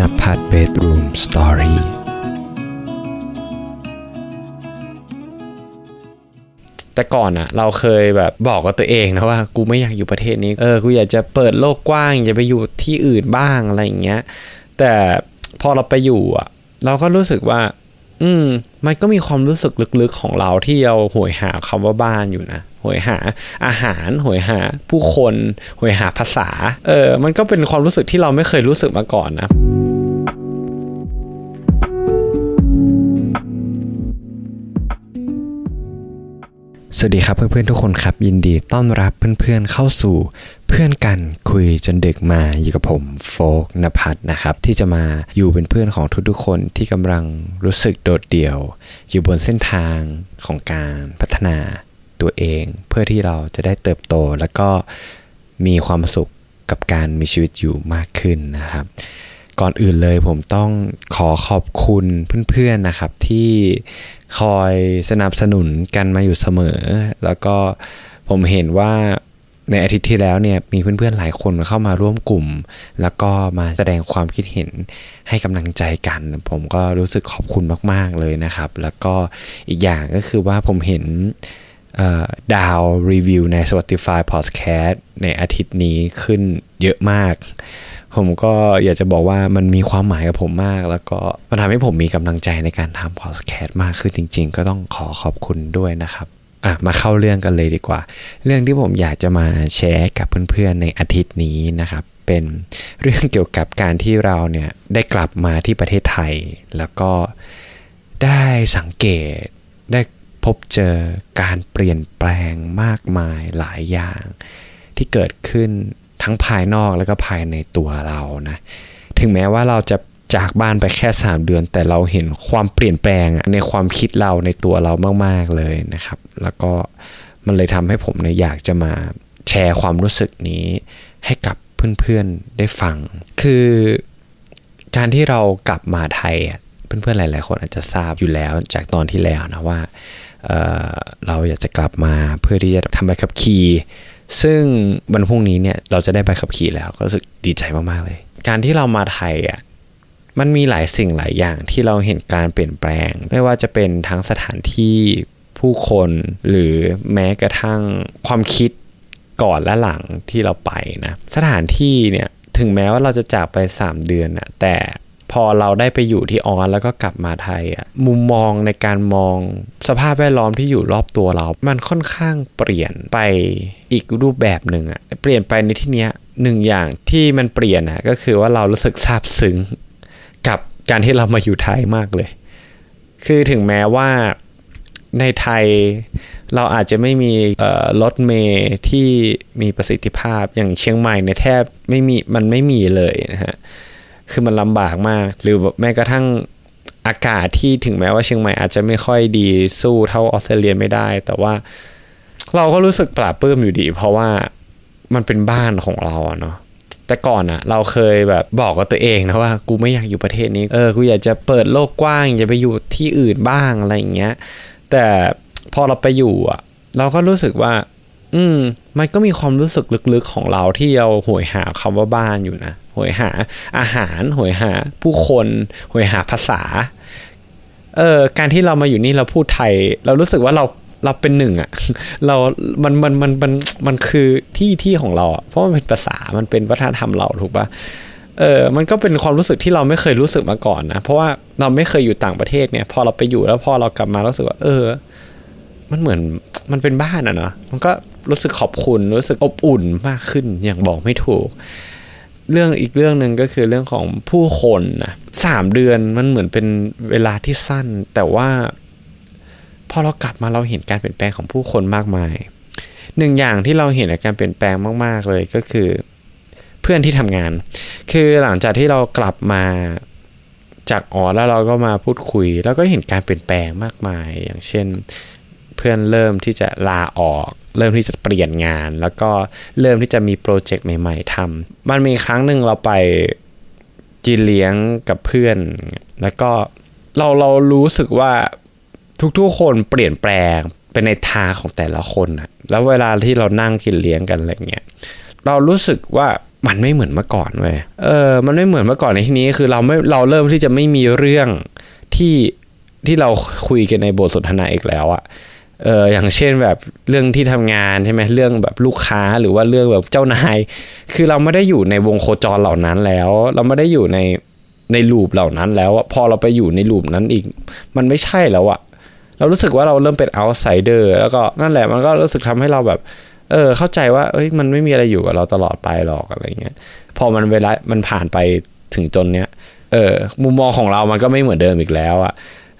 นภัทรเบดรูมสตอรี่แต่ก่อนอะเราเคยแบบบอกกับตัวเองนะว่า กูไม่อยากอยู่ประเทศนี้ เออ กูอยากจะเปิดโลกกว้าง อยากไปอยู่ที่อื่นบ้างอะไรอย่างเงี้ย แต่พอเราไปอยู่อะเราก็รู้สึกว่า อืม มันก็มีความรู้สึกลึกๆของเราที่เราหวยหาคำว่าบ้านอยู่นะหวยหาอาหารหวยหาผู้คนหวยหาภาษา เออ มันก็เป็นความรู้สึกที่เราไม่เคยรู้สึกมาก่อนนะ สวัสดีครับเพื่อนๆทุกคนครับ ยินดีต้อนรับเพื่อนๆเข้าสู่ เพื่อนกันคุยจนดึกมาอยู่กับผมโฟกนภัทรนะครับ ที่จะมาอยู่เป็นเพื่อนของทุกๆคนที่กำลังรู้สึกโดดเดี่ยว อยู่บนเส้นทางของการพัฒนาตัวเอง เพื่อที่เราจะได้เติบโตแล้วก็มีความสุขกับการมีชีวิตอยู่มากขึ้นนะครับ ก่อนอื่นเลยผมต้องขอขอบคุณเพื่อนๆนะครับที่คอยสนับสนุนกันมาอยู่เสมอ แล้วก็ผมเห็นว่าในอาทิตย์ที่แล้วเนี่ยมีเพื่อนๆหลายคนเข้ามาร่วมกลุ่ม แล้วก็มาแสดงความคิดเห็นให้กำลังใจกัน ผมก็รู้สึกขอบคุณมากๆเลยนะครับ แล้วก็อีกอย่างก็คือว่าผมเห็นดาวรีวิวใน Spotify Podcast ในอาทิตย์นี้ขึ้นเยอะมาก ผมก็อยากจะบอกว่ามันมีความหมายกับผมมาก แล้วก็มันทำให้ผมมีกำลังใจในการทำพอดแคสต์มากขึ้นจริง ๆ ก็ต้องขอขอบคุณด้วยนะครับอะมาเข้าเรื่องกันเลยดีกว่า เรื่องที่ผมอยากจะมาแชร์กับเพื่อนๆในอาทิตย์นี้นะครับ เป็นเรื่องเกี่ยวกับการที่เราเนี่ยได้กลับมาที่ประเทศไทย แล้วก็ได้สังเกตได้พบเจอการเปลี่ยนแปลงมากมายหลายอย่าง ที่เกิดขึ้น ทั้งภายนอกแล้วก็ภายในตัวเรานะถึงแม้ว่าเราจะจากบ้านไปแค่ 3 เดือน แต่เราเห็นความเปลี่ยนแปลงในความคิดเราในตัวเรามาก ๆ เลยนะครับ แล้วก็มันเลยทำให้ผมเนี่ยอยากจะมาแชร์ความรู้สึกนี้ให้กับเพื่อนๆได้ฟัง คือการที่เรากลับมาไทยเพื่อนๆหลาย ๆ คนอาจจะทราบอยู่แล้วจากตอนที่แล้วนะว่าเเราอยากจะกลับมาเพื่อที่จะทำใบขับขี่ ซึ่งวันพรุ่งนี้เนี่ยเราจะได้ใบขับขี่แล้วก็รู้สึกดีใจมากๆเลย การที่เรามาไทยอะมันมีหลายสิ่งหลายอย่างที่เราเห็นการเปลี่ยนแปลง ไม่ว่าจะเป็นทั้งสถานที่ผู้คนหรือแม้กระทั่งความคิดก่อนและหลังที่เราไปนะสถานที่เนี่ยถึงแม้ว่าเราจะจากไป 3 เดือนนะแต่ พอเราได้ไปอยู่ที่ออนแล้วก็กลับมาไทยอะมุมมองในการมองสภาพแวดล้อมที่อยู่รอบตัวเรา มันค่อนข้างเปลี่ยนไปอีกรูปแบบหนึ่งอะเปลี่ยนไปในที่เนี้ยหนึ่งอย่างที่มันเปลี่ยนอะก็คือว่าเรารู้สึกซาบซึ้งกับการที่เรามาอยู่ไทยมากเลย คือถึงแม้ว่าในไทยเราอาจจะไม่มีรถเมย์ที่มีประสิทธิภาพอย่างเชียงใหม่ในแทบไม่มีมันไม่มีเลยนะฮะ คือมันลำบากมาก หรือแม้กระทั่งอากาศที่ถึงแม้ว่าเชียงใหม่อาจจะไม่ค่อยดีสู้เท่าออสเตรเลียไม่ได้ แต่ว่าเราก็รู้สึกปลาบปลื้มอยู่ดี เพราะว่ามันเป็นบ้านของเราอะเนาะแต่ก่อนอะเราเคยแบบบอกกับตัวเองนะว่า กูไม่อยากอยู่ประเทศนี้เออกูอยากจะเปิดโลกกว้างอยากไปอยู่ที่อื่นบ้างอะไรอย่างเงี้ย แต่พอเราไปอยู่อะเราก็รู้สึกว่า อืม มันก็มีความรู้สึกลึกๆของเราที่เราหวยหาคำว่าบ้านอยู่นะหวยหาอาหารหวยหาผู้คนหวยหาภาษา เออการที่เรามาอยู่นี่เราพูดไทย เรารู้สึกว่าเราเราเป็นหนึ่งอะเรา มัน มัน มัน มัน มันคือที่ที่ของเราเพราะมันเป็นภาษา มันเป็นวัฒนธรรมเราถูกปะเออ มันก็เป็นความรู้สึกที่เราไม่เคยรู้สึกมาก่อนนะ เพราะว่าเราไม่เคยอยู่ต่างประเทศเนี่ย พอเราไปอยู่แล้วพอเรากลับมารู้สึกว่า เออ มันเหมือน มันเป็นบ้านอะเนาะ มันก็ รู้สึกขอบคุณ รู้สึกอบอุ่นมากขึ้นอย่างบอกไม่ถูก เรื่องอีกเรื่องหนึ่งก็คือเรื่องของผู้คนนะสามเดือนมันเหมือนเป็นเวลาที่สั้น แต่ว่าพอเรากลับมาเราเห็นการเปลี่ยนแปลงของผู้คนมากมายหนึ่งอย่างที่เราเห็นการเปลี่ยนแปลงมาก ๆ เลยก็คือ เพื่อนที่ทำงาน คือหลังจากที่เรากลับมาจากอ๋อแล้วเราก็มาพูดคุย แล้วก็เห็นการเปลี่ยนแปลงมากมาย อย่างเช่น เพื่อนเริ่มที่จะลาออก เริ่มที่จะเปลี่ยนงาน แล้วก็เริ่มที่จะมีโปรเจกต์ใหม่ๆทำมันมีครั้งหนึ่งเราไปจีเลี้ยงกับเพื่อน แล้วก็เราเรารู้สึกว่าทุกๆคนเปลี่ยนแปลงเป็นในทางของแต่ละคนนะแล้วเวลาที่เรานั่งกินเลี้ยงกันอะไรเงี้ยเรารู้สึกว่ามันไม่เหมือนเมื่อก่อนเว้ยเออ มันไม่เหมือนเมื่อก่อนในที่นี้คือเราไม่เราเริ่มที่จะไม่มีเรื่องที่ที่เราคุยกันในบทสนทนาอีกแล้วอะ เอออย่างเช่นแบบเรื่องที่ทำงานใช่ไหมเรื่องแบบลูกค้าหรือว่าเรื่องแบบเจ้านาย คือเราไม่ได้อยู่ในวงโคจรเหล่านั้นแล้ว เราไม่ได้อยู่ในใน loop เหล่านั้นแล้วพอเราไปอยู่ใน loop นั้นอีก มันไม่ใช่แล้วอะเรารู้สึกว่าเราเริ่มเป็น outsider แล้วก็นั่นแหละมันก็รู้สึกทำให้เราแบบ เออ เข้าใจว่าเอ้ยมันไม่มีอะไรอยู่กับเราตลอดไปหรอกอะไรเงี้ยพอมันเวลามันผ่านไปถึงจนเนี้ยเออมุมมองของเรามันก็ไม่เหมือนเดิมอีกแล้วอะ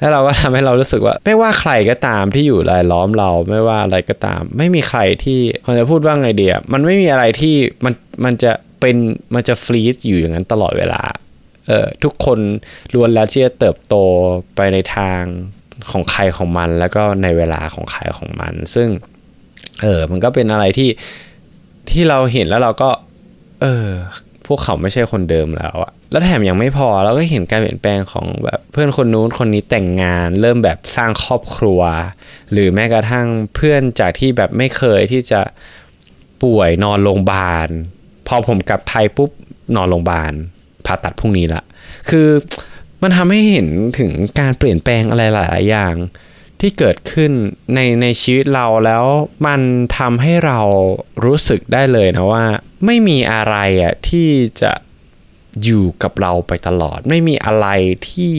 แล้วเราก็ทำให้เรารู้สึกว่า ไม่ว่าใครก็ตามที่อยู่รายล้อมเราไม่ว่าอะไรก็ตาม ไม่มีใครที่มันจะพูดว่าไงเดียมันไม่มีอะไรที่มันมันจะเป็นมันจะฟรีซอยู่อย่างนั้นตลอดเวลาเออทุกคนล้วนแล้วที่จะเติบโตไปในทางของใครของมัน แล้วก็ในเวลาของใครของมัน ซึ่งเออมันก็เป็นอะไรที่ที่เราเห็นแล้วเราก็ เออ พวกเขาไม่ใช่คนเดิมแล้วอะ แล้วแถมยังไม่พอเราก็เห็นการเปลี่ยนแปลงของแบบเพื่อนคนนู้นคนนี้แต่งงาน เริ่มแบบสร้างครอบครัว หรือแม้กระทั่งเพื่อนจากที่แบบไม่เคยที่จะป่วยนอนโรงพยาบาล พอผมกลับไทยปุ๊บนอนโรงพยาบาลผ่าตัดพรุ่งนี้ละ คือมันทำให้เห็นถึงการเปลี่ยนแปลงอะไรหลาย ๆ อย่างที่เกิดขึ้นในในชีวิตเราแล้วมันทำให้เรารู้สึกได้เลยนะว่า ไม่มีอะไรอะที่จะ อยู่กับเราไปตลอด ไม่มีอะไรที่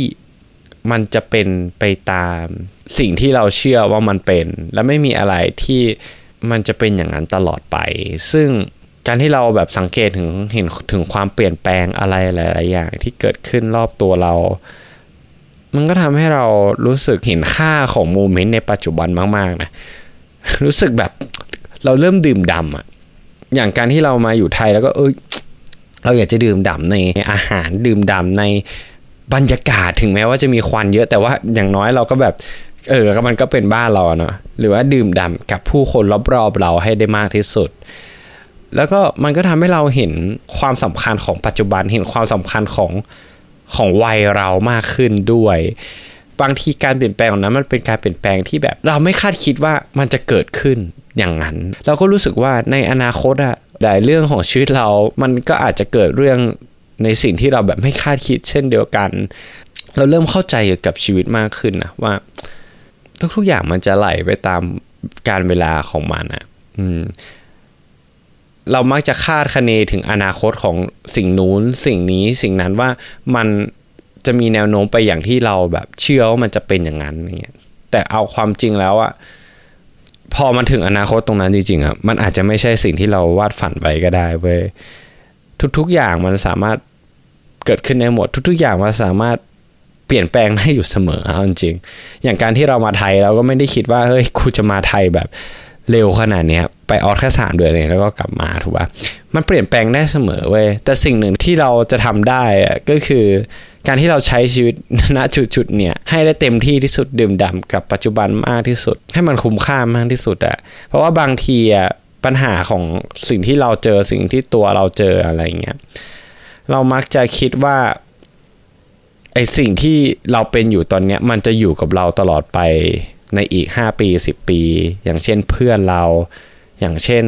มันจะเป็นไปตามสิ่งที่เราเชื่อว่ามันเป็น และไม่มีอะไรที่มันจะเป็นอย่างนั้นตลอดไป ซึ่งการที่เราแบบสังเกตถึงเห็นถึงความเปลี่ยนแปลงอะไรหลายๆอย่างที่เกิดขึ้นรอบตัวเรา มันก็ทำให้เรารู้สึกเห็นค่าของโมเมนต์ในปัจจุบันมากๆนะรู้สึกแบบเราเริ่มดื่มดำอะอย่างการที่เรามาอยู่ไทยแล้วก็เออ เราอยากจะดื่มด่ำในอาหารดื่มด่ำในบรรยากาศถึงแม้ว่าจะมีควันเยอะแต่ว่าอย่างน้อยเราก็แบบ เออมันก็เป็นบ้านเราเนาะหรือว่าดื่มด่ำกับผู้คนรอบๆเราให้ได้มากที่สุด แล้วก็มันก็ทำให้เราเห็นความสำคัญของปัจจุบันเห็นความสำคัญของของวัยเรามากขึ้นด้วยบางทีการเปลี่ยนแปลงนั้นมันเป็นการเปลี่ยนแปลงที่แบบ เราไม่คาดคิดว่ามันจะเกิดขึ้นอย่างนั้น เราก็รู้สึกว่าในอนาคตอะ หลายเรื่องของชีวิตเรา มันก็อาจจะเกิดเรื่องในสิ่งที่เราแบบไม่คาดคิด เช่นเดียวกัน เราเริ่มเข้าใจเกี่ยวกับชีวิตมากขึ้นนะว่า ทุกๆอย่างมันจะไหลไปตามการเวลาของมันอะอืม เรามักจะคาดคะเนถึงอนาคตของสิ่งนู้น สิ่งนี้สิ่งนั้นว่ามันจะมีแนวโน้มไปอย่างที่เราแบบเชื่อว่ามันจะเป็นอย่างนั้นเงี้ยแต่เอาความจริงแล้วอะ พอมันถึงอนาคตตรงนั้นจริงๆอะมันอาจจะไม่ใช่สิ่งที่เราวาดฝันไว้ก็ได้เว้ยทุกๆอย่างมันสามารถเกิดขึ้นได้หมด ทุกๆอย่างมันสามารถเปลี่ยนแปลงได้อยู่เสมอเอาจริงอย่างการที่เรามาไทยเราก็ไม่ได้คิดว่าเฮ้ยกูจะมาไทยแบบ เร็วขนาดนี้ไปออสแค่สามเดือนเองแล้วก็กลับมาถูกป่ะมันเปลี่ยนแปลงได้เสมอเว้ยแต่สิ่งหนึ่งที่เราจะทำได้ก็คือ การที่เราใช้ชีวิตณจุดๆเนี่ยให้ได้เต็มที่ที่สุดดื่มด่ากับปัจจุบันมากที่สุด ให้มันคุ้มค่ามากที่สุดอะเพราะว่าบางทีอะปัญหาของสิ่งที่เราเจอสิ่งที่ตัวเราเจออะไรเงี้ยเรามักจะคิดว่าไอสิ่งที่เราเป็นอยู่ตอนเนี้ยมันจะอยู่กับเราตลอดไป ในอีก 5 ปี 10 ปี อย่างเช่นเพื่อนเรา อย่างเช่น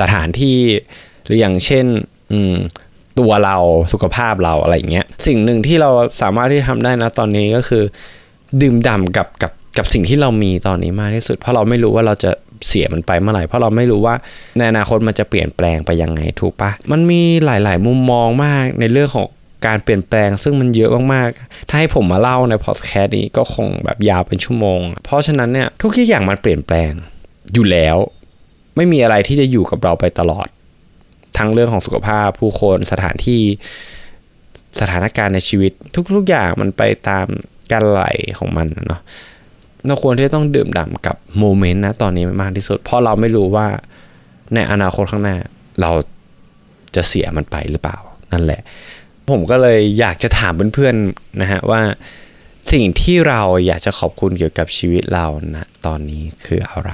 สถานที่ หรืออย่างเช่นตัวเราสุขภาพเราอะไรเงี้ยสิ่งหนึ่งที่เราสามารถที่ทำได้นะตอนนี้ก็คือ ดื่มด่ำกับกับกับสิ่งที่เรามีตอนนี้มากที่สุด เพราะเราไม่รู้ว่าเราจะเสียมันไปเมื่อไหร่เพราะเราไม่รู้ว่าในอนาคตมันจะเปลี่ยนแปลงไปยังไงถูกปะมันมีหลาย ๆ มุมมองมากในเรื่องของ การเปลี่ยนแปลงซึ่งมันเยอะมากๆ ถ้าให้ผมมาเล่าในพอดแคสต์นี้ก็คงแบบยาวเป็นชั่วโมง เพราะฉะนั้นเนี่ยทุกอย่างมันเปลี่ยนแปลงอยู่แล้ว ไม่มีอะไรที่จะอยู่กับเราไปตลอด ทั้งเรื่องของสุขภาพผู้คนสถานที่สถานการณ์ในชีวิต ทุก ๆ อย่างมันไปตามการไหลของมันเนาะเราควรที่จะต้องดื่มด่ำกับโมเมนต์นะตอนนี้มากที่สุด เพราะเราไม่รู้ว่าในอนาคตข้างหน้า เราจะเสียมันไปหรือเปล่า นั่นแหละ ผมก็เลยอยากจะถามเพื่อนๆนะฮะว่าสิ่งที่เราอยากจะขอบคุณเกี่ยวกับชีวิตเรานะตอนนี้คืออะไร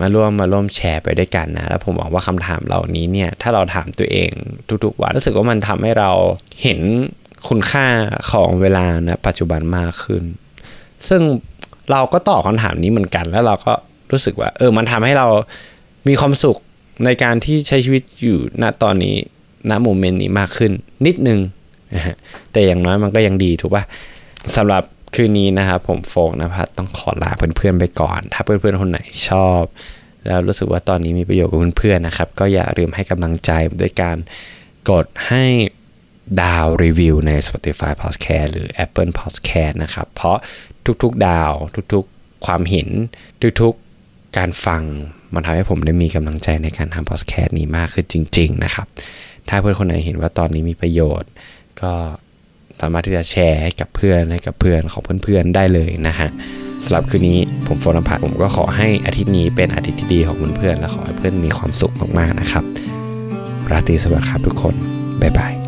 มาร่วมมาร่วมแชร์ไปด้วยกันนะ แล้วผมหวังว่าคำถามเหล่านี้เนี่ย ถ้าเราถามตัวเองทุกๆวันรู้สึกว่ามันทำให้เราเห็นคุณค่าของเวลานะปัจจุบันมากขึ้น ซึ่งเราก็ตอบคำถามนี้เหมือนกัน แล้วเราก็รู้สึกว่า เออมันทำให้เรามีความสุขในการที่ใช้ชีวิตอยู่ณตอนนี้ ณโมเมนต์นี้มากขึ้น นิดนึงแต่อย่างน้อยมันก็ยังดีถูกปะสำหรับคืนนี้นะครับผมโฟกนภัสต้องขอลาเพื่อนๆไปก่อน ถ้าเพื่อนๆคนไหนชอบ แล้วรู้สึกว่าตอนนี้มีประโยชน์กับเพื่อนๆนะครับ ก็อย่าลืมให้กำลังใจด้วยการกดให้ดาวรีวิวใน Spotify Podcast หรือ Apple Podcast นะครับ เพราะทุกๆดาวทุกๆความเห็นทุกๆการฟังมันทำให้ผมได้มีกำลังใจในการทำ podcast นี้มากขึ้นจริง ๆ นะครับ ถ้าเพื่อนคนไหนเห็นว่าตอนนี้มีประโยชน์ ก็สามารถที่จะแชร์ให้กับเพื่อนให้กับเพื่อนของเพื่อนๆได้เลยนะฮะสำหรับคืนนี้ผมโฟนพัทผมก็ขอให้อาทิตย์นี้เป็นอาทิตย์ที่ดีของเพื่อนๆและขอให้เพื่อนมีความสุขมากๆนะครับ ราตรีสวัสดิ์ครับทุกคนบ๊ายบาย